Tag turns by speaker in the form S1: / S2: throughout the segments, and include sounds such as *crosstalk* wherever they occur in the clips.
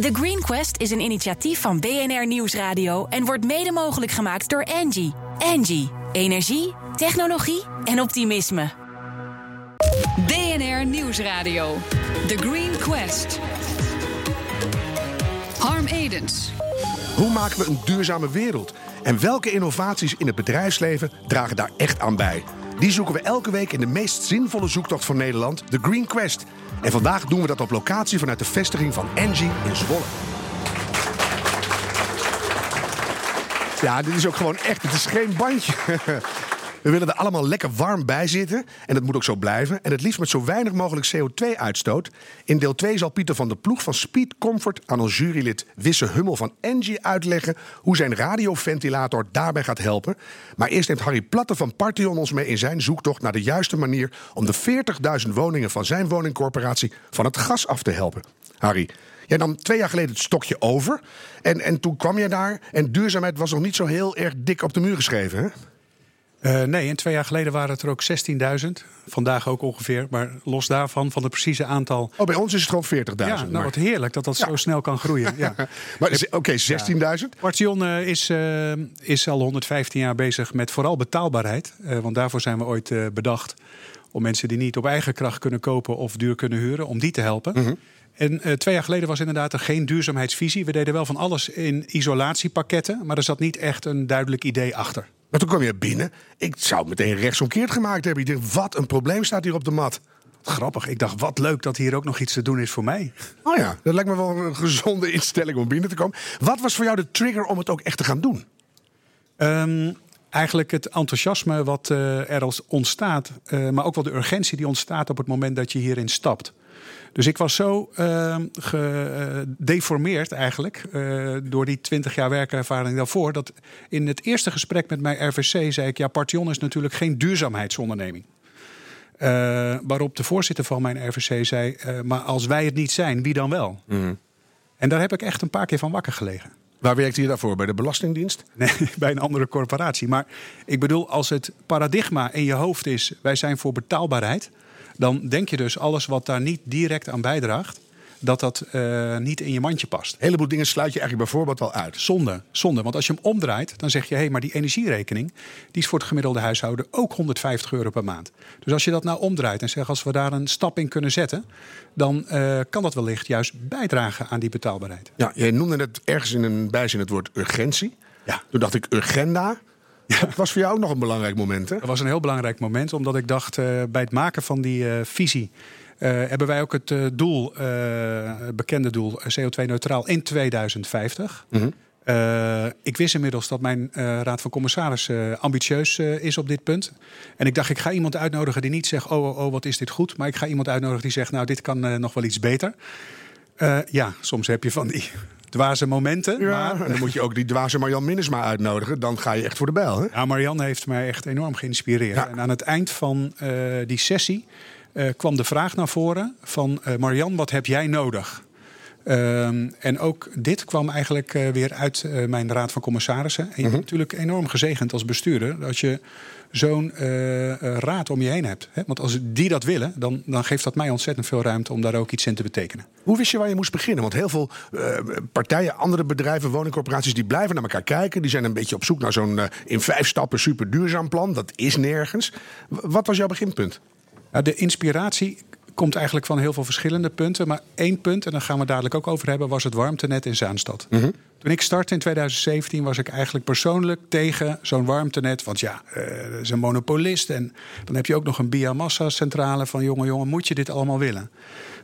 S1: The Green Quest is een initiatief van BNR Nieuwsradio en wordt mede mogelijk gemaakt door Angie. Angie, energie, technologie en optimisme.
S2: BNR Nieuwsradio. The Green Quest. Harm Edens.
S3: Hoe maken we een duurzame wereld? En welke innovaties in het bedrijfsleven dragen daar echt aan bij? Die zoeken we elke week in de meest zinvolle zoektocht van Nederland, de Green Quest. En vandaag doen we dat op locatie vanuit de vestiging van Engie in Zwolle. Ja, dit is ook gewoon echt. Het is geen bandje. *laughs* We willen er allemaal lekker warm bij zitten. En dat moet ook zo blijven. En het liefst met zo weinig mogelijk CO2-uitstoot. In deel 2 zal Pieter van der Ploeg van Speed Comfort aan ons jurylid Wisse Hummel van Engie uitleggen hoe zijn radioventilator daarbij gaat helpen. Maar eerst neemt Harry Platte van Partion ons mee in zijn zoektocht naar de juiste manier om de 40.000 woningen van zijn woningcorporatie van het gas af te helpen. Harry, Jij nam twee jaar geleden het stokje over. En, en toen kwam je daar. En duurzaamheid was nog niet zo heel erg dik op de muur geschreven. Hè?
S4: Uh, nee, en twee jaar geleden waren het er ook 16.000. Vandaag ook ongeveer. Maar los daarvan, van het precieze aantal.
S3: Oh, bij ons is het gewoon 40.000.
S4: Ja, nou wat heerlijk dat dat zo snel kan groeien. Ja. *laughs*
S3: maar oké, okay, 16.000?
S4: Partion uh, is, uh, is al 115 jaar bezig met vooral betaalbaarheid. want daarvoor zijn we ooit bedacht. Om mensen die niet op eigen kracht kunnen kopen of duur kunnen huren, om die te helpen. Mm -hmm. En twee jaar geleden was inderdaad er geen duurzaamheidsvisie. We deden wel van alles in isolatiepakketten, maar er zat niet echt een duidelijk idee achter.
S3: Maar toen kwam je binnen. Ik zou het meteen rechtsomkeerd gemaakt hebben. Ik dacht, wat een probleem staat hier op de mat.
S4: Grappig. Ik dacht, wat leuk dat hier ook nog iets te doen is voor mij.
S3: Oh ja, dat lijkt me wel een gezonde *laughs* instelling om binnen te komen. Wat was voor jou de trigger om het ook echt te gaan doen?
S4: Um, eigenlijk het enthousiasme wat uh, er ontstaat, uh, maar ook wel de urgentie die ontstaat op het moment dat je hierin stapt. Dus ik was zo uh, gedeformeerd eigenlijk uh, door die 20 jaar werkervaring daarvoor. Dat in het eerste gesprek met mijn RVC zei ik: ja, Partion is natuurlijk geen duurzaamheidsonderneming. Uh, waarop de voorzitter van mijn RVC zei: maar als wij het niet zijn, wie dan wel? Mm. En daar heb ik echt een paar keer van wakker gelegen.
S3: Waar werkte je daarvoor? Bij de Belastingdienst? *laughs*
S4: Nee, bij een andere corporatie. Maar ik bedoel, als het paradigma in je hoofd is: wij zijn voor betaalbaarheid dan denk je dus alles wat daar niet direct aan bijdraagt, dat dat uh, niet in je mandje past.
S3: Een heleboel dingen sluit je eigenlijk bijvoorbeeld al uit.
S4: Zonde, zonde. Want als je hem omdraait, dan zeg je... hé, hey, maar die energierekening... die is voor het gemiddelde huishouden ook 150 euro per maand. Dus als je dat nou omdraait en zegt... als we daar een stap in kunnen zetten... dan uh, kan dat wellicht juist bijdragen aan die betaalbaarheid.
S3: Ja, jij noemde het ergens in een bijzin het woord urgentie.
S4: Ja.
S3: Toen dacht ik urgenda. Ja. Dat was voor jou ook nog een belangrijk moment, hè?
S4: Dat was een heel belangrijk moment, omdat ik dacht uh, bij het maken van die uh, visie. Uh, hebben wij ook het doel, het bekende doel, CO2-neutraal in 2050. Mm -hmm. ik wist inmiddels dat mijn raad van commissarissen ambitieus is op dit punt. En ik dacht, ik ga iemand uitnodigen die niet zegt: oh, oh, oh, wat is dit goed? Maar ik ga iemand uitnodigen die zegt: nou, dit kan nog wel iets beter. ja, soms heb je van die dwaze momenten.
S3: Ja, maar... en dan moet je ook die dwaze Marjan Minnesma uitnodigen. Dan ga je echt voor de bijl. Hè?
S4: Ja, Marian heeft mij echt enorm geïnspireerd. Ja. En aan het eind van uh, die sessie uh, kwam de vraag naar voren van... Uh, Marian, wat heb jij nodig? Um, en ook dit kwam eigenlijk uh, weer uit uh, mijn raad van commissarissen. En je bent mm -hmm. natuurlijk enorm gezegend als bestuurder dat je zo'n uh, raad om je heen hebt. Hè? Want als die dat willen, dan, dan geeft dat mij ontzettend veel ruimte om daar ook iets in te betekenen.
S3: Hoe wist je waar je moest beginnen? Want heel veel partijen, andere bedrijven, woningcorporaties, die blijven naar elkaar kijken. Die zijn een beetje op zoek naar zo'n in vijf stappen super duurzaam plan. Dat is nergens. Wat was jouw beginpunt?
S4: Nou, de inspiratie komt eigenlijk van heel veel verschillende punten. Maar één punt, en daar gaan we dadelijk ook over hebben, was het warmtenet in Zaanstad. Mm -hmm. Toen ik startte in 2017 was ik eigenlijk persoonlijk tegen zo'n warmtenet. Want ja, uh, dat is een monopolist. En dan heb je ook nog een biomassa-centrale van... jongen, jongen, moet je dit allemaal willen?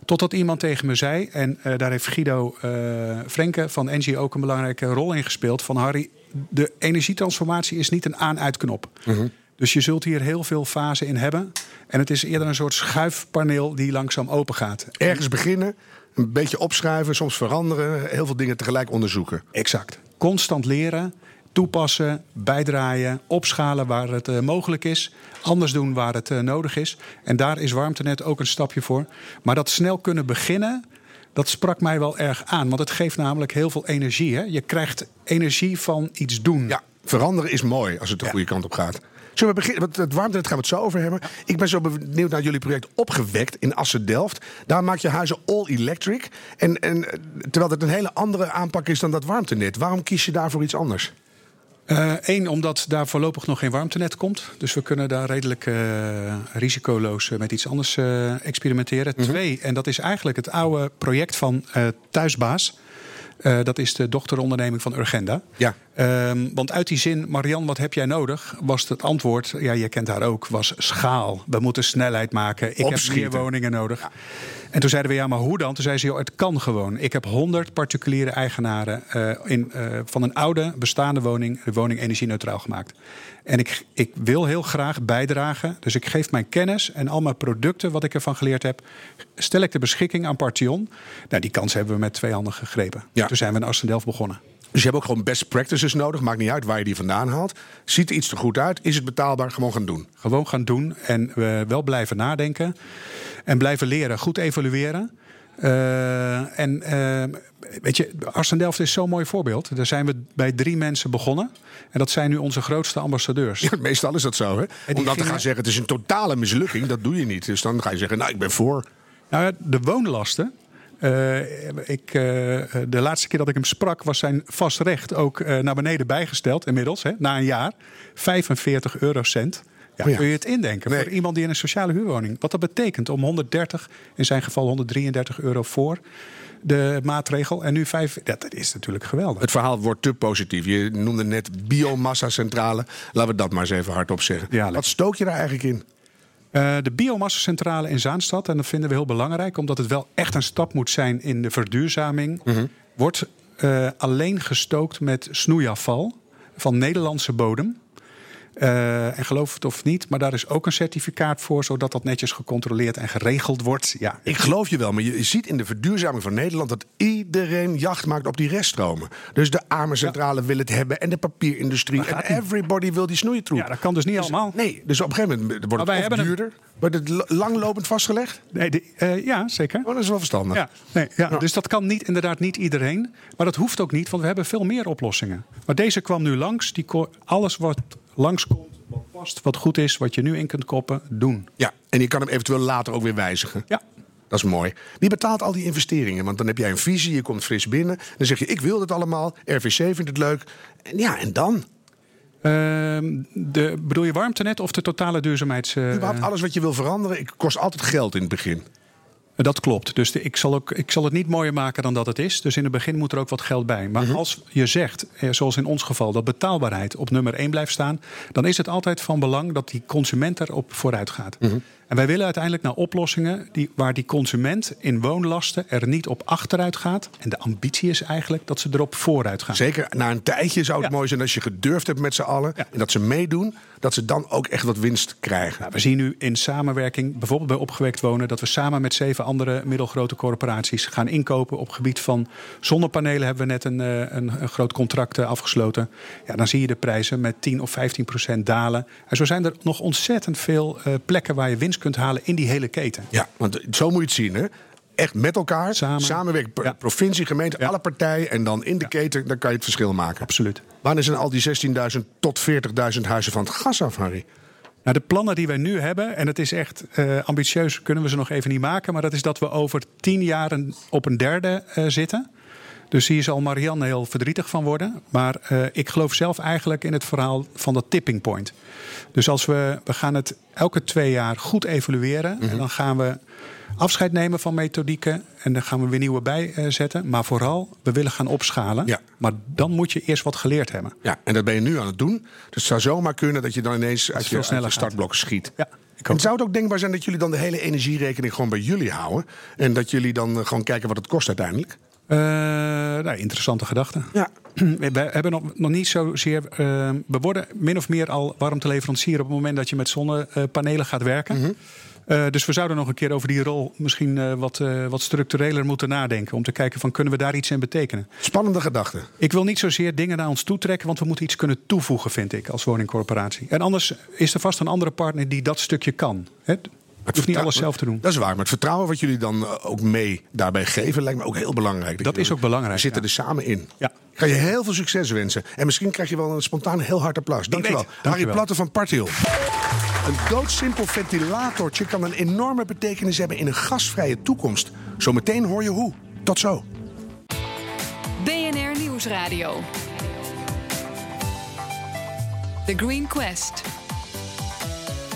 S4: Totdat iemand tegen me zei, en uh, daar heeft Guido uh, Frenke van Engie ook een belangrijke rol in gespeeld... van Harry, de energietransformatie is niet een aan-uitknop. Mm -hmm. Dus je zult hier heel veel fasen in hebben. En het is eerder een soort schuifpaneel die langzaam open gaat.
S3: Ergens beginnen, een beetje opschuiven, soms veranderen, heel veel dingen tegelijk onderzoeken.
S4: Exact. Constant leren, toepassen, bijdraaien, opschalen waar het uh, mogelijk is, anders doen waar het uh, nodig is. En daar is warmtenet ook een stapje voor. Maar dat snel kunnen beginnen, dat sprak mij wel erg aan. Want het geeft namelijk heel veel energie. Hè? Je krijgt energie van iets doen.
S3: Ja, veranderen is mooi als het de ja. goede kant op gaat. Zullen we beginnen? Want het warmtenet gaan we het zo over hebben. Ik ben zo benieuwd naar jullie project Opgewekt in Assen-Delft. Daar maak je huizen all electric. En, en eh, terwijl dat een hele andere aanpak is dan dat warmtenet. Waarom kies je daarvoor iets anders?
S4: Eén, omdat daar voorlopig nog geen warmtenet komt. Dus we kunnen daar redelijk uh, risicoloos met iets anders uh, experimenteren.
S3: Mhm.
S4: Twee, en dat is eigenlijk het oude project van uh, Thuisbaas. Uh, dat is de dochteronderneming van Urgenda.
S3: Ja.
S4: Um, want uit die zin, Marian, wat heb jij nodig? Was het antwoord, ja, je kent haar ook, was schaal. We moeten snelheid maken. Ik
S3: Opschieten.
S4: heb meer woningen nodig. Ja. En toen zeiden we, ja, maar hoe dan? Toen zei ze, joh, het kan gewoon. Ik heb 100 particuliere eigenaren uh, in, uh, van een oude bestaande woning, de woning energie-neutraal gemaakt. En ik, ik wil heel graag bijdragen. Dus ik geef mijn kennis en al mijn producten, wat ik ervan geleerd heb, stel ik ter beschikking aan Partion. Nou, die kans hebben we met twee handen gegrepen.
S3: Ja.
S4: Toen zijn we in Assendelft begonnen.
S3: Dus je hebt ook gewoon best practices nodig. Maakt niet uit waar je die vandaan haalt. Ziet er iets er goed uit? Is het betaalbaar? Gewoon gaan doen.
S4: Gewoon gaan doen en uh, wel blijven nadenken. En blijven leren. Goed evalueren. Uh, en uh, weet je, Arsendelft is zo'n mooi voorbeeld. Daar zijn we bij drie mensen begonnen. En dat zijn nu onze grootste ambassadeurs.
S3: Ja, meestal is dat zo. Hè? Om dan te gaan zeggen, het is een totale mislukking. Dat doe je niet. Dus dan ga je zeggen, nou, ik ben voor.
S4: Nou, de woonlasten. Uh, ik, uh, de laatste keer dat ik hem sprak, was zijn vast recht ook uh, naar beneden bijgesteld. Inmiddels, hè, na een jaar. 45 eurocent. Ja,
S3: Oh ja.
S4: Kun je het indenken
S3: Nee.
S4: voor iemand die in een sociale huurwoning? Wat dat betekent om 130, in zijn geval 133 euro voor de maatregel. En nu 5. Ja, dat is natuurlijk geweldig.
S3: Het verhaal wordt te positief. Je noemde net biomassa-centrale. Laten we dat maar eens even hardop zeggen.
S4: Ja,
S3: Wat stook je daar eigenlijk in?
S4: Uh, de biomassacentrale in Zaanstad, en dat vinden we heel belangrijk, omdat het wel echt een stap moet zijn in de verduurzaming,
S3: Mhm.
S4: wordt uh, alleen gestookt met snoeiafval van Nederlandse bodem. Uh, en geloof het of niet, maar daar is ook een certificaat voor, zodat dat netjes gecontroleerd en geregeld wordt. Ja,
S3: Ik geloof je wel, maar je ziet in de verduurzaming van Nederland dat iedereen jacht maakt op die reststromen. Dus de armencentrale wil het hebben en de papierindustrie. En everybody wil die snoeitroep.
S4: ja dat kan dus niet allemaal.
S3: Nee, dus op een gegeven moment wordt
S4: wij
S3: het
S4: een-
S3: duurder. Wordt het langlopend vastgelegd?
S4: Nee, de, uh, ja, zeker.
S3: Oh, dat is wel verstandig.
S4: Ja, nee, ja.
S3: Ja.
S4: Dus dat kan niet, inderdaad niet iedereen. Maar dat hoeft ook niet, want we hebben veel meer oplossingen. Maar deze kwam nu langs. Die alles wat langskomt, wat past, wat goed is, wat je nu in kunt koppen, doen.
S3: Ja, en je kan hem eventueel later ook weer wijzigen.
S4: Ja.
S3: Dat is mooi. Wie betaalt al die investeringen? Want dan heb jij een visie, je komt fris binnen. Dan zeg je, ik wil dit allemaal. RVC vindt het leuk. En ja, en dan?
S4: Ehm, de, bedoel je warmtenet of de totale duurzaamheids...
S3: Überhaupt alles wat je wil veranderen, het kost altijd geld in het begin.
S4: Dat klopt. Dus de, ik, zal ook, ik zal het niet mooier maken dan dat het is. Dus in het begin moet er ook wat geld bij. Maar als je zegt, eh, zoals in ons geval, dat betaalbaarheid op nummer 1 blijft staan, dan is het altijd van belang dat die consument erop vooruit gaat. En wij willen uiteindelijk naar oplossingen die, waar die consument in woonlasten er niet op achteruit gaat. En de ambitie is eigenlijk dat ze erop vooruit gaan.
S3: Zeker na een tijdje zou het
S4: Ja.
S3: mooi zijn als je gedurfd hebt met z'n allen.
S4: Ja.
S3: En dat ze meedoen, dat ze dan ook echt wat winst krijgen.
S4: Nou, we zien nu in samenwerking, bijvoorbeeld bij Opgewekt Wonen, dat we samen met zeven andere middelgrote corporaties gaan inkopen op gebied van zonnepanelen. Hebben we net een, eh, een, een groot contract eh, afgesloten. Ja, dan zie je de prijzen met 10 of 15 procent dalen. En zo zijn er nog ontzettend veel eh, plekken waar je winst kunt halen in die hele keten.
S3: Ja, want zo moet je het zien, hè? Echt met elkaar,
S4: Samen.
S3: samenwerken,
S4: Ja.
S3: provincie, gemeente,
S4: Ja.
S3: alle partijen. En dan in de keten, dan kan je het verschil maken.
S4: Absoluut.
S3: Wanneer zijn al die 16.000 tot 40.000 huizen van het gas af, Harry?
S4: Nou, de plannen die wij nu hebben, en het is echt eh, ambitieus, kunnen we ze nog even niet maken. Maar dat is dat we over tien jaar op een derde eh, zitten. Dus hier zal Marianne heel verdrietig van worden. Maar eh, ik geloof zelf eigenlijk in het verhaal van dat tipping point. Dus als we, we gaan het elke twee jaar goed evalueren. En dan gaan we afscheid nemen van methodieken. En dan gaan we weer nieuwe bijzetten. Maar vooral, we willen gaan opschalen.
S3: Ja.
S4: Maar dan moet je eerst wat geleerd hebben.
S3: Ja, en dat ben je nu aan het doen. Dus het zou zomaar kunnen dat je dan ineens uit je, uit je startblokken schiet.
S4: Ja, ik hoop
S3: zou het ook denkbaar zijn dat jullie dan de hele energierekening gewoon bij jullie houden? En dat jullie dan eh, gewoon kijken wat het kost uiteindelijk?
S4: Eh, nou, interessante gedachte.
S3: Ja. *clears throat*
S4: We hebben nog, nog niet zozeer. eh, we worden min of meer al warmteleverancier op het moment dat je met zonnepanelen gaat werken.
S3: Mhm.
S4: Eh, dus we zouden nog een keer over die rol misschien eh, wat, wat structureler moeten nadenken. Om te kijken van kunnen we daar iets in betekenen.
S3: Spannende gedachte.
S4: Ik wil niet zozeer dingen naar ons toe trekken, want we moeten iets kunnen toevoegen, vind ik, als woningcorporatie. En anders is er vast een andere partner die dat stukje kan. Hè? Je hoeft niet alles zelf te doen.
S3: Dat is waar, maar het vertrouwen wat jullie dan eh, ook mee daarbij geven lijkt me ook heel belangrijk.
S4: Dat is ook belangrijk,
S3: We zitten
S4: ja.
S3: er samen in.
S4: Ja.
S3: Ik ga je heel veel succes wensen. En misschien krijg je wel een spontaan heel hard applaus. Dankjewel.
S4: weet.
S3: Harry
S4: Dankjewel.
S3: Platte van Parthiel. Een doodsimpel ventilatortje kan een enorme betekenis hebben in een gasvrije toekomst. Zometeen hoor je hoe. Tot zo.
S2: BNR Nieuwsradio. The Green Quest.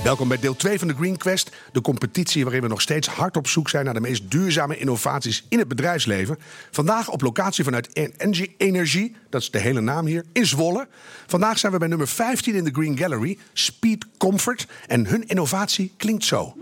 S3: Welkom bij deel 2 van de Green Quest. De competitie waarin we nog steeds hard op zoek zijn naar de meest duurzame innovaties in het bedrijfsleven. Vandaag op locatie vanuit Engie Energie, dat is de hele naam hier, in Zwolle. Vandaag zijn we bij nummer 15 in de Green Gallery, Speed Comfort. En hun innovatie klinkt zo.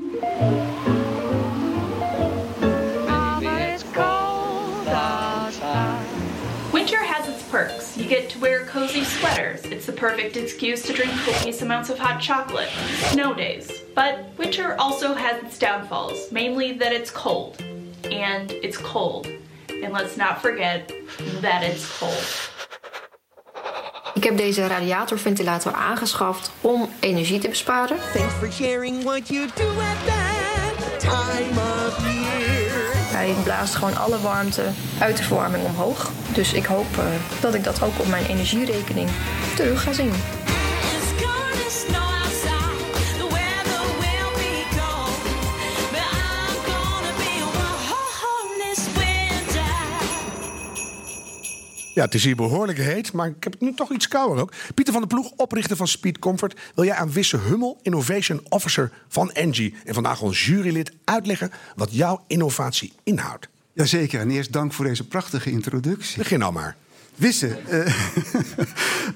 S5: You get to wear cozy sweaters. It's the perfect excuse to drink copious amounts of hot chocolate. Snow days. But winter also has its downfalls, mainly that it's cold. And it's cold. And let's not forget that it's cold.
S6: Ik heb deze radiatorventilator aangeschaft om energie te besparen.
S7: Thanks for sharing what you do at that time of year.
S6: Hij blaast gewoon alle warmte uit de verwarming omhoog. Dus ik hoop eh, dat ik dat ook op mijn energierekening terug ga zien.
S3: Ja, het is hier behoorlijk heet, maar ik heb het nu toch iets kouder ook. Pieter van der Ploeg, oprichter van Speed Comfort. Wil jij aan Wisse Hummel, Innovation Officer van Engie... en vandaag ons jurylid uitleggen wat jouw innovatie inhoudt?
S8: Jazeker, en eerst dank voor deze prachtige introductie.
S3: Begin nou maar.
S8: Wisse, eh,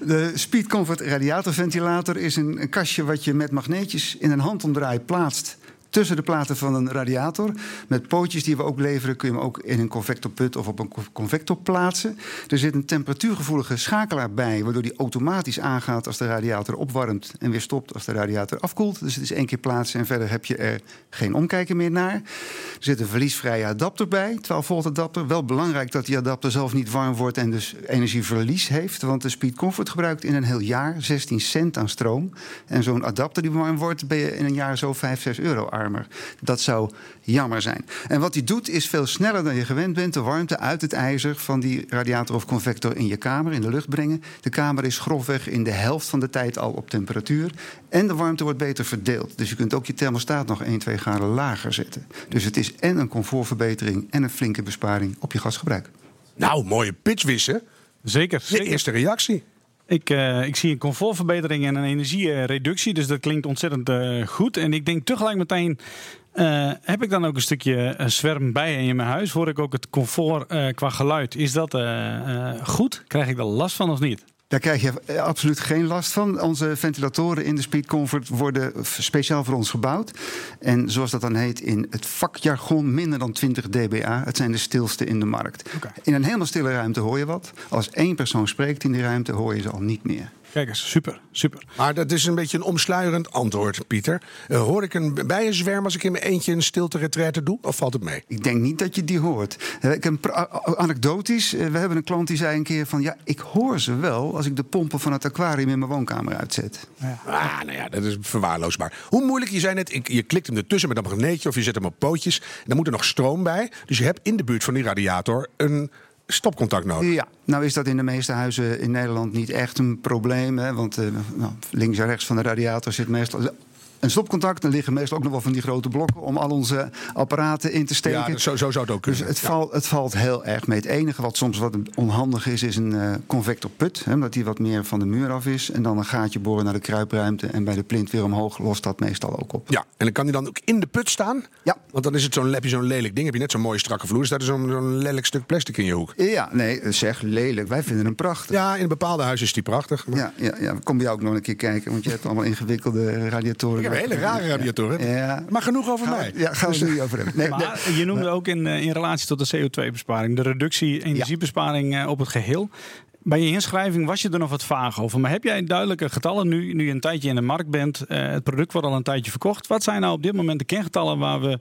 S8: *laughs* de Speed Comfort radiatorventilator is een, een kastje wat je met magneetjes in een handomdraai plaatst tussen de platen van een radiator. Met pootjes die we ook leveren kun je hem ook in een convectorput of op een co- convector plaatsen. Er zit een temperatuurgevoelige schakelaar bij, waardoor die automatisch aangaat als de radiator opwarmt en weer stopt als de radiator afkoelt. Dus het is één keer plaatsen en verder heb je er geen omkijken meer naar. Er zit een verliesvrije adapter bij, 12 volt adapter. Wel belangrijk dat die adapter zelf niet warm wordt en dus energieverlies heeft. Want de Speed Comfort gebruikt in een heel jaar 16 cent aan stroom. En zo'n adapter die warm wordt, ben je in een jaar zo 5, 6 euro armer. Dat zou jammer zijn. En wat die doet is veel sneller dan je gewend bent de warmte uit het ijzer van die radiator of convector in je kamer, in de lucht brengen. De kamer is grofweg in de helft van de tijd al op temperatuur. En de warmte wordt beter verdeeld. Dus je kunt ook je thermostaat nog 1, 2 graden lager zetten. Dus het is en een comfortverbetering en een flinke besparing op je gasgebruik.
S3: Nou, mooie pitch, Wisse.
S9: Zeker. Zeker.
S3: eerste reactie.
S9: Ik, eh, ik zie een comfortverbetering en een energiereductie. Dus dat klinkt ontzettend eh, goed. En ik denk tegelijk meteen. eh, heb ik dan ook een stukje zwerm bij in mijn huis? Hoor ik ook het comfort qua geluid? Is dat goed? Krijg ik daar last van of niet?
S8: Daar krijg je eh, absoluut geen last van. Onze ventilatoren in de Speed Comfort worden speciaal voor ons gebouwd. En zoals dat dan heet in het vakjargon, minder dan 20 dBA. Het zijn de stilste in de markt. In een helemaal stille ruimte hoor je wat. Als één persoon spreekt in die ruimte, hoor je ze al niet meer.
S9: Kijk eens, super, super.
S3: Maar dat is een beetje een omsluierend antwoord, Pieter. Eh, hoor ik een bijenzwerm als ik in mijn eentje een stilte retraite doe? Of valt het mee?
S8: Ik denk niet dat je die hoort. Eh, Ik heb anekdotisch. eh, We hebben een klant die zei een keer van... ja, ik hoor ze wel als ik de pompen van het aquarium in mijn woonkamer uitzet.
S3: Ah, nou ja, dat is verwaarloosbaar. Hoe moeilijk, je zei net, ik- je klikt hem ertussen met een magneetje... of je zet hem op pootjes. En dan moet er nog stroom bij. Dus je hebt in de buurt van die radiator een stopcontact nodig.
S8: Ja, nou is dat in de meeste huizen in Nederland niet echt een probleem. Hè, want eh, nou, links en rechts van de radiator zit meestal een stopcontact. Er liggen meestal ook nog wel van die grote blokken om al onze apparaten in te steken.
S3: Ja, zo, zo zou het ook
S8: Dus
S3: kunnen.
S8: het,
S3: Ja.
S8: valt, het valt heel erg mee. Het enige wat soms wat onhandig is, is een eh convector put. Hè, omdat die wat meer van de muur af is. En dan een gaatje boren naar de kruipruimte. En bij de plint weer omhoog lost dat meestal ook op.
S3: Ja, en dan kan die dan ook in de put staan?
S8: Ja.
S3: Want dan is het zo'n, heb je zo'n lelijk ding. Heb je net zo'n mooie strakke vloer. Staat er zo'n, zo'n lelijk stuk plastic in je hoek.
S8: Ja, nee, zeg lelijk. Wij vinden hem prachtig.
S3: Ja, in een bepaalde huis is die prachtig. Maar
S8: Ja, ja, ja. Kom bij jou ook nog een keer kijken, want je hebt allemaal ingewikkelde radiatoren.
S3: Ik heb een hele rare radiatoren.
S8: Ja.
S3: Maar genoeg over
S8: Gaan
S3: mij.
S8: we- Ja, gaan we het nu niet over hebben. Nee, nee.
S9: Maar je noemde ook in, eh, in relatie tot de CO2-besparing, de reductie energiebesparing eh, op het geheel. Bij je inschrijving was je er nog wat vaag over. Maar heb jij duidelijke getallen nu, nu je een tijdje in de markt bent? eh, het product wordt al een tijdje verkocht. Wat zijn nou op dit moment de kerngetallen waar we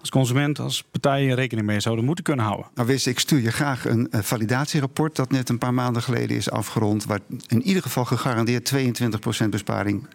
S9: als consument, als partij rekening mee zouden moeten kunnen houden?
S8: Nou wist ik stuur je graag een validatierapport dat net een paar maanden geleden is afgerond. Waar in ieder geval gegarandeerd 22% besparing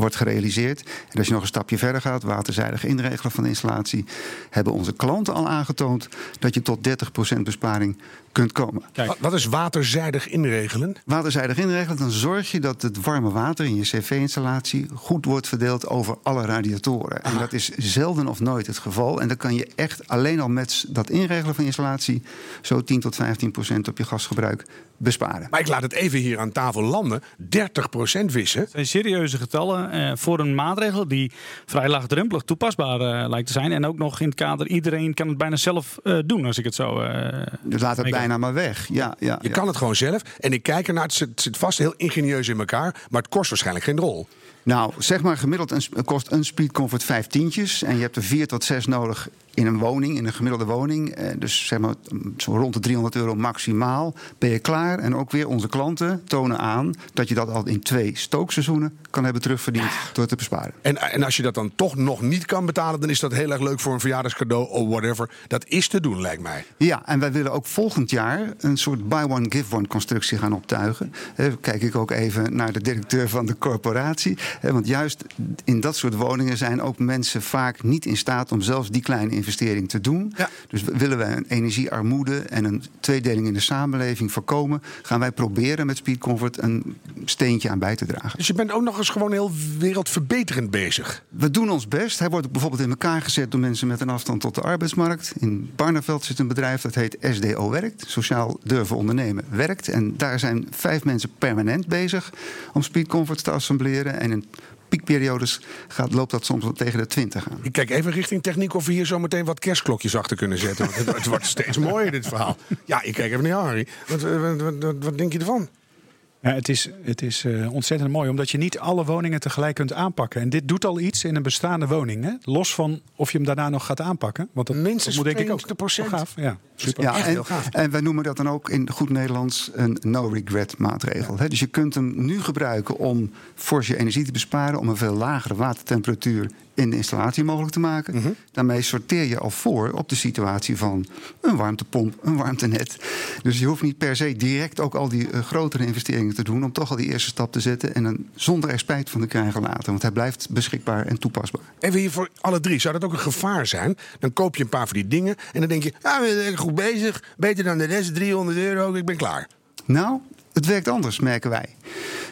S8: wordt gerealiseerd. En als je nog een stapje verder gaat, waterzijdig inregelen van de installatie, hebben onze klanten al aangetoond dat je tot 30% besparing kunt komen.
S3: Wat, wat is waterzijdig inregelen?
S8: Waterzijdig inregelen, dan zorg je dat het warme water in je cv-installatie goed wordt verdeeld over alle radiatoren. En dat is zelden of nooit het geval. En dan kan je echt alleen al met dat inregelen van je installatie zo 10 tot 15 procent op je gasgebruik besparen.
S3: Maar ik laat het even hier aan tafel landen. 30% wissen.
S9: Het zijn serieuze getallen eh, voor een maatregel die vrij laagdrempelig toepasbaar eh, lijkt te zijn. En ook nog in het kader, iedereen kan het bijna zelf eh, doen als ik het zo... eh,
S8: Dus laat het bijna maar weg. Ja, ja,
S3: Je
S8: ja.
S3: kan het gewoon zelf. En ik kijk ernaar, het zit, het zit vast heel ingenieus in elkaar. Maar het kost waarschijnlijk geen rol.
S8: Nou, zeg maar gemiddeld een, kost een Speed Comfort vijf tientjes. En je hebt er vier tot zes nodig in een woning, in een gemiddelde woning. Eh, dus zeg maar mm, zo rond de 300 euro maximaal. Ben je klaar? En ook weer onze klanten tonen aan dat je dat al in twee stookseizoenen kan hebben terugverdiend door te besparen.
S3: En, en als je dat dan toch nog niet kan betalen, dan is dat heel erg leuk voor een verjaardagscadeau of whatever. Dat is te doen, lijkt mij.
S8: Ja, en wij willen ook volgend jaar een soort buy one, give one constructie gaan optuigen. Eh, kijk ik ook even naar de directeur van de corporatie. Want juist in dat soort woningen zijn ook mensen vaak niet in staat om zelfs die kleine investering te doen.
S3: Ja.
S8: Dus willen wij een energiearmoede en een tweedeling in de samenleving voorkomen, gaan wij proberen met Speed Comfort een steentje aan bij te dragen.
S3: Dus je bent ook nog eens gewoon heel wereldverbeterend bezig.
S8: We doen ons best. Hij wordt bijvoorbeeld in elkaar gezet door mensen met een afstand tot de arbeidsmarkt. In Barneveld zit een bedrijf dat heet SDO Werkt. Sociaal durven ondernemen werkt. En daar zijn vijf mensen permanent bezig om Speed Comfort te assembleren. En in piekperiodes gaat, loopt dat soms tegen de 20 aan.
S3: Ik kijk even richting techniek of we hier zo meteen wat kerstklokjes achter kunnen zetten. Want het, het wordt steeds mooier, dit verhaal. Ja, ik kijk even naar Harry. Wat, wat, wat, wat denk je ervan?
S4: Ja, het is, het is eh, ontzettend mooi, omdat je niet alle woningen tegelijk kunt aanpakken. En dit doet al iets in een bestaande woning. Hè? Los van of je hem daarna nog gaat aanpakken. Want dat,
S3: Minstens
S4: dat moet denk ik ook
S3: 20%.
S4: wel gaaf. Ja, super.
S8: Ja,
S3: echt
S8: en,
S3: heel gaaf.
S8: en wij noemen dat dan ook in goed Nederlands een no-regret maatregel. Hè? Dus je kunt hem nu gebruiken om fors je energie te besparen, om een veel lagere watertemperatuur in de installatie mogelijk te maken.
S3: Mhm.
S8: Daarmee sorteer je al voor op de situatie van een warmtepomp, een warmtenet. Dus je hoeft niet per se direct ook al die eh, grotere investeringen te doen om toch al die eerste stap te zetten en dan zonder er spijt van te krijgen later. Want hij blijft beschikbaar en toepasbaar.
S3: Even hier voor alle drie. Zou dat ook een gevaar zijn? Dan koop je een paar van die dingen en dan denk je... Ja, we zijn goed bezig. Beter dan de rest. 300 euro. Ik ben klaar.
S8: Nou, het werkt anders, merken wij.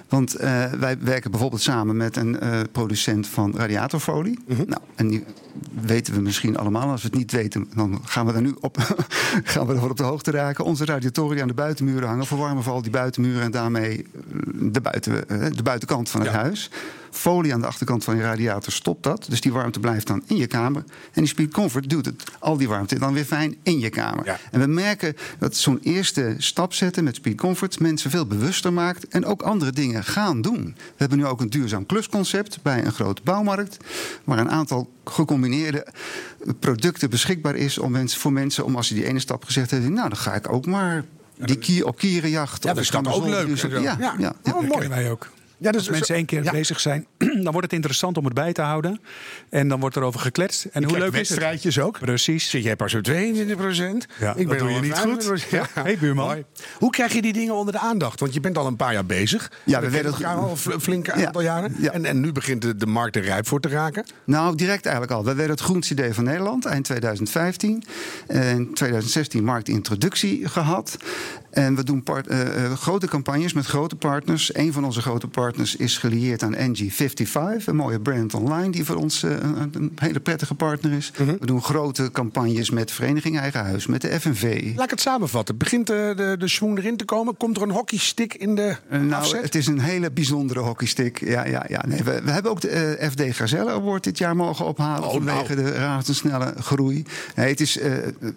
S8: Want eh, wij werken bijvoorbeeld samen met een eh, producent van radiatorfolie. Nou, en die weten we misschien allemaal. Als we het niet weten, dan gaan we er nu op, *laughs* gaan we ervoor op de hoogte raken. Onze radiatoren die aan de buitenmuren hangen, verwarmen vooral die buitenmuren en daarmee eh, de, buiten, de buitenkant van het
S3: Ja.
S8: huis. Folie aan de achterkant van je radiator stopt dat. Dus die warmte blijft dan in je kamer. En die Speed Comfort doet het, al die warmte dan weer fijn in je kamer.
S3: Ja.
S8: En we merken dat zo'n eerste stap zetten met Speed Comfort mensen veel bewuster maakt en ook andere dingen gaan doen. We hebben nu ook een duurzaam klusconcept bij een grote bouwmarkt, waar een aantal gecombineerde producten beschikbaar is om mensen, voor mensen om als ze die ene stap gezegd hebben, nou dan ga ik ook maar die kier op kierenjacht.
S3: Ja,
S8: of
S3: dat is
S8: mijn
S3: ook leuk
S8: dus-. Ja, ja, ja.
S3: Oh,
S4: Dat
S3: mooi.
S4: kennen wij ook.
S3: Ja, dus
S4: Als mensen één keer
S3: ja.
S4: bezig zijn, *clears throat* dan wordt het interessant om het bij te houden. En dan wordt er over gekletst. En hoe leuk is het?
S3: wedstrijdjes ook.
S4: Precies.
S3: Zit jij pas op 22 procent?
S4: Ja, dat doe je niet goed.
S3: Ja. *laughs*
S4: Hey, buurman.
S3: Mooi. Hoe krijg je die dingen onder de aandacht? Want je bent al een paar jaar bezig.
S8: Ja, we
S3: we
S8: werden-
S3: elkaar al een flinke
S8: Ja,
S3: aantal jaren.
S8: ja.
S3: En, en nu begint de, de markt er rijp voor te raken.
S8: Nou, direct eigenlijk al. We werden het groenste idee van Nederland eind 2015. In 2016 marktintroductie gehad. En we doen part- eh, eh, grote campagnes met grote partners. Een van onze grote partners is gelieerd aan NG55, een mooie brand online die voor ons eh, een, een hele prettige partner is.
S3: Mhm.
S8: We doen grote campagnes met Vereniging Eigen Huis, met de FNV.
S3: Laat ik het samenvatten. Begint de, de, de swoon erin te komen? Komt er een hockeystick in de
S8: Nou,
S3: afzet?
S8: het is een hele bijzondere hockeystick. Ja, ja, ja. Nee, we, we hebben ook de FD Gazelle Award dit jaar mogen ophalen.
S3: Oh,
S8: vanwege de razendsnelle groei. Nee, het is,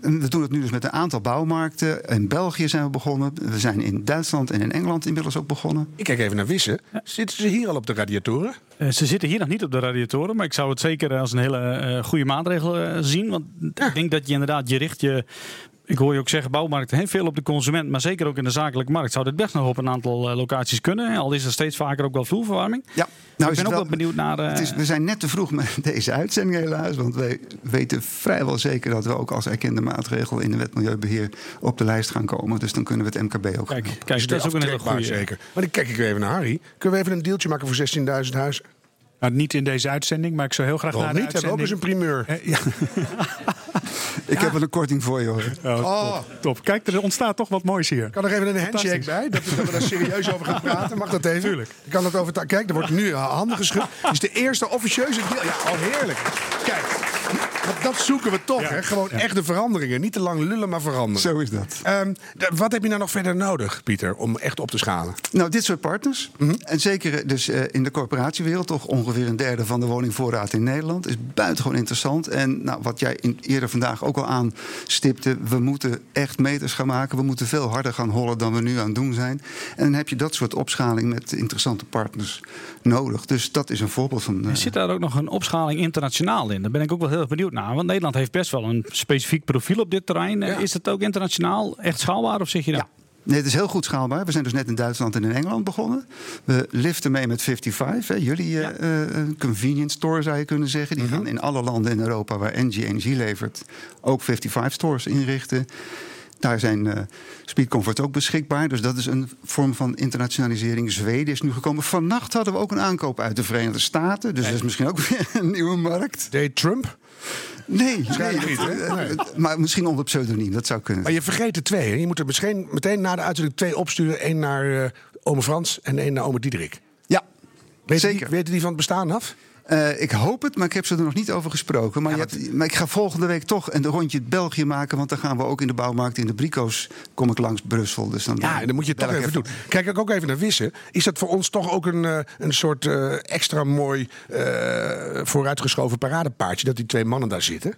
S8: we doen het nu dus met een aantal bouwmarkten. In België zijn we begonnen. We zijn in Duitsland en in Engeland inmiddels ook begonnen.
S3: Ik kijk even naar Wissen. Zitten ze hier al op de radiatoren?
S9: Eh, ze zitten hier nog niet op de radiatoren, maar ik zou het zeker als een hele eh, goede maatregel eh, zien. Want ik denk dat je inderdaad, je richt je. Ik hoor je ook zeggen, bouwmarkten, heel veel op de consument, maar zeker ook in de zakelijke markt zou dit best nog op een aantal eh, locaties kunnen. Al is er steeds vaker ook wel vloerverwarming.
S8: Ja,
S9: Nou, ik ben ook wel benieuwd naar. eh,
S8: Het is, we zijn net te vroeg met *laughs* deze uitzending helaas. Want wij weten vrijwel zeker dat we ook als erkende maatregel in de wet Milieubeheer op de lijst gaan komen. Dus dan kunnen we het MKB ook
S9: kijk,
S8: gaan.
S9: kijk, dat is ook een hele goede.
S3: zeker. Maar dan kijk ik weer even naar Harry. Kunnen we even een deeltje maken voor 16.000 huizen?
S4: Nou, niet in deze uitzending, maar ik zou heel graag naar de
S3: niet? Hebben ook eens een primeur.
S4: Eh, ja. *laughs*
S8: Ik heb wel een korting voor je hoor.
S4: Oh,
S3: Oh.
S4: top, top. Kijk, er ontstaat toch wat moois hier.
S3: Kan er even een handshake bij? Dat, dat we daar serieus over gaan praten. Mag dat even? Tuurlijk. Kan dat over Kijk, er wordt nu handen geschud. Het is de eerste officieuze deel. Ja, al heerlijk. Kijk, dat, dat zoeken we toch. Hè? Gewoon echte veranderingen. Niet te lang lullen, maar veranderen.
S8: Zo is dat.
S3: Ehm, d- wat heb je nou nog verder nodig, Pieter, om echt op te schalen?
S8: Nou, dit soort partners. En zeker eh, dus eh, in de corporatiewereld, toch ongeveer een derde van de woningvoorraad in Nederland, is buitengewoon interessant. En nou, wat jij in, eerder vandaag ook al aanstipte, we moeten echt meters gaan maken. We moeten veel harder gaan hollen dan we nu aan het doen zijn. En dan heb je dat soort opschaling met interessante partners nodig. Dus dat is een voorbeeld van. eh,
S9: Zit daar ook nog een opschaling internationaal in? Daar ben ik ook wel heel erg benieuwd naar. Want Nederland heeft best wel een specifiek profiel op dit terrein. Eh, Is het ook internationaal echt schaalbaar of zeg je nou?
S8: Nee, het is heel goed schaalbaar. We zijn dus net in Duitsland en in Engeland begonnen. We liften mee met 55. Hè. Jullie eh, eh, convenience store zou je kunnen zeggen. Die gaan in alle landen in Europa waar Engie energie levert... ook 55 stores inrichten. Daar zijn eh Speed Comfort ook beschikbaar. Dus dat is een vorm van internationalisering. Zweden is nu gekomen. Vannacht hadden we ook een aankoop uit de Verenigde Staten. Dus dat is misschien ook *laughs* weer een nieuwe markt.
S3: Deed Trump?
S8: Nee, nee,
S3: niet, hè? Nee.
S8: maar misschien onder pseudoniem. Dat zou kunnen.
S3: Maar je vergeet er twee. Hè? Je moet er misschien meteen na de uitzending twee opsturen. Eén naar eh ome Frans en één naar ome Diederik.
S8: Ja,
S3: Weten
S8: Zeker.
S3: Die, weten die van het bestaan af?
S8: Eh, ik hoop het, maar ik heb ze er nog niet over gesproken. Maar, je hebt, maar ik ga volgende week toch een rondje België maken. Want dan gaan we ook in de bouwmarkt in de Brico's. Kom ik langs Brussel. Dus dan,
S3: Ja, en dan moet je het toch
S8: ik
S3: even doen. Kijk ik ook even naar Wissen. Is dat voor ons toch ook een, eh, een soort eh, extra mooi eh, vooruitgeschoven paradepaardje... dat die twee mannen daar zitten?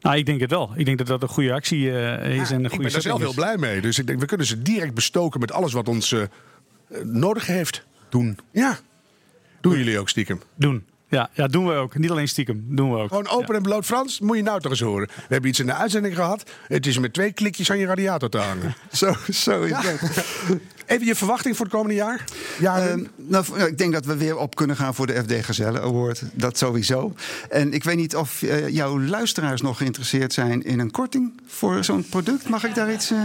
S9: Nou, ik denk het wel. Ik denk dat dat een goede actie eh, is en een
S3: ik
S9: goede
S3: ben daar zelf
S9: setting
S3: heel blij mee. Dus ik denk, we kunnen ze direct bestoken met alles wat ons nodig heeft. Doen. Ja. Doen jullie ook stiekem.
S9: Doen. Ja, ja, doen we ook. Niet alleen stiekem, doen we ook.
S3: Gewoon open en bloot Frans, moet je nou toch eens horen. We hebben iets in de uitzending gehad. Het is met twee klikjes aan je radiator te hangen. *laughs*
S8: Zo, zo is dat. *laughs*
S3: Even je verwachting voor het komende jaar? Ja,
S8: Ehm, nou, ik denk dat we weer op kunnen gaan voor de FD Gazelle Award. Dat sowieso. En ik weet niet of eh, jouw luisteraars nog geïnteresseerd zijn in een korting voor zo'n product. Mag ik daar iets... eh,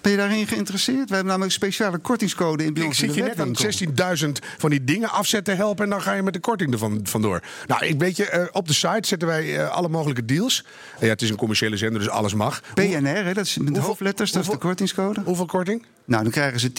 S8: ben je daarin geïnteresseerd? We hebben namelijk een speciale kortingscode in bij
S3: ik zit je net aan 16.000 van die dingen afzetten helpen... en dan ga je met de korting ervan vandoor. Nou, ik weet je, eh, op de site zetten wij eh, alle mogelijke deals. Ja, het is een commerciële zender, dus alles mag.
S8: PNR, hè, dat is met hoofdletters, dat is de kortingscode.
S3: Hoeveel korting?
S8: Nou, dan krijgen ze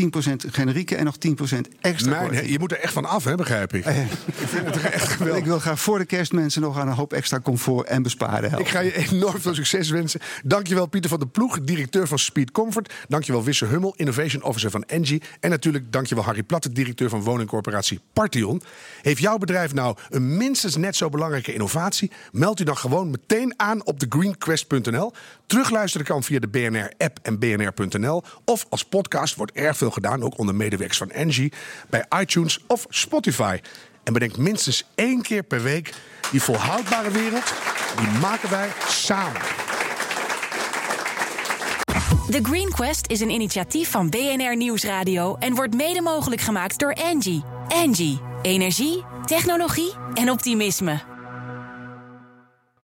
S8: 10% generieke en nog 10% extra
S3: Mijn, je moet er echt van af, hè, begrijp ik. ik vind het echt *laughs* geweldig.
S8: Ik wil graag voor de kerst mensen nog aan een hoop extra comfort en besparen helpen.
S3: Ik ga je enorm veel succes wensen. Dankjewel Pieter van der Ploeg, directeur van Speed Comfort. Dankjewel Wisse Hummel, Innovation Officer van Engie. En natuurlijk dankjewel Harry Platte, directeur van woningcorporatie Partion. Heeft jouw bedrijf nou een minstens net zo belangrijke innovatie? Meld u dan gewoon meteen aan op thegreenquest.nl. Terugluisteren kan via de BNR-app en bnr.nl. Of als podcast wordt erg veel gedaan, ook onder medewerkers van Engie, bij iTunes of Spotify. En bedenk minstens één keer per week, die volhoudbare wereld, die maken wij samen.
S1: The Green Quest is een initiatief van BNR Nieuwsradio en wordt mede mogelijk gemaakt door Engie. Engie, energie, technologie en optimisme.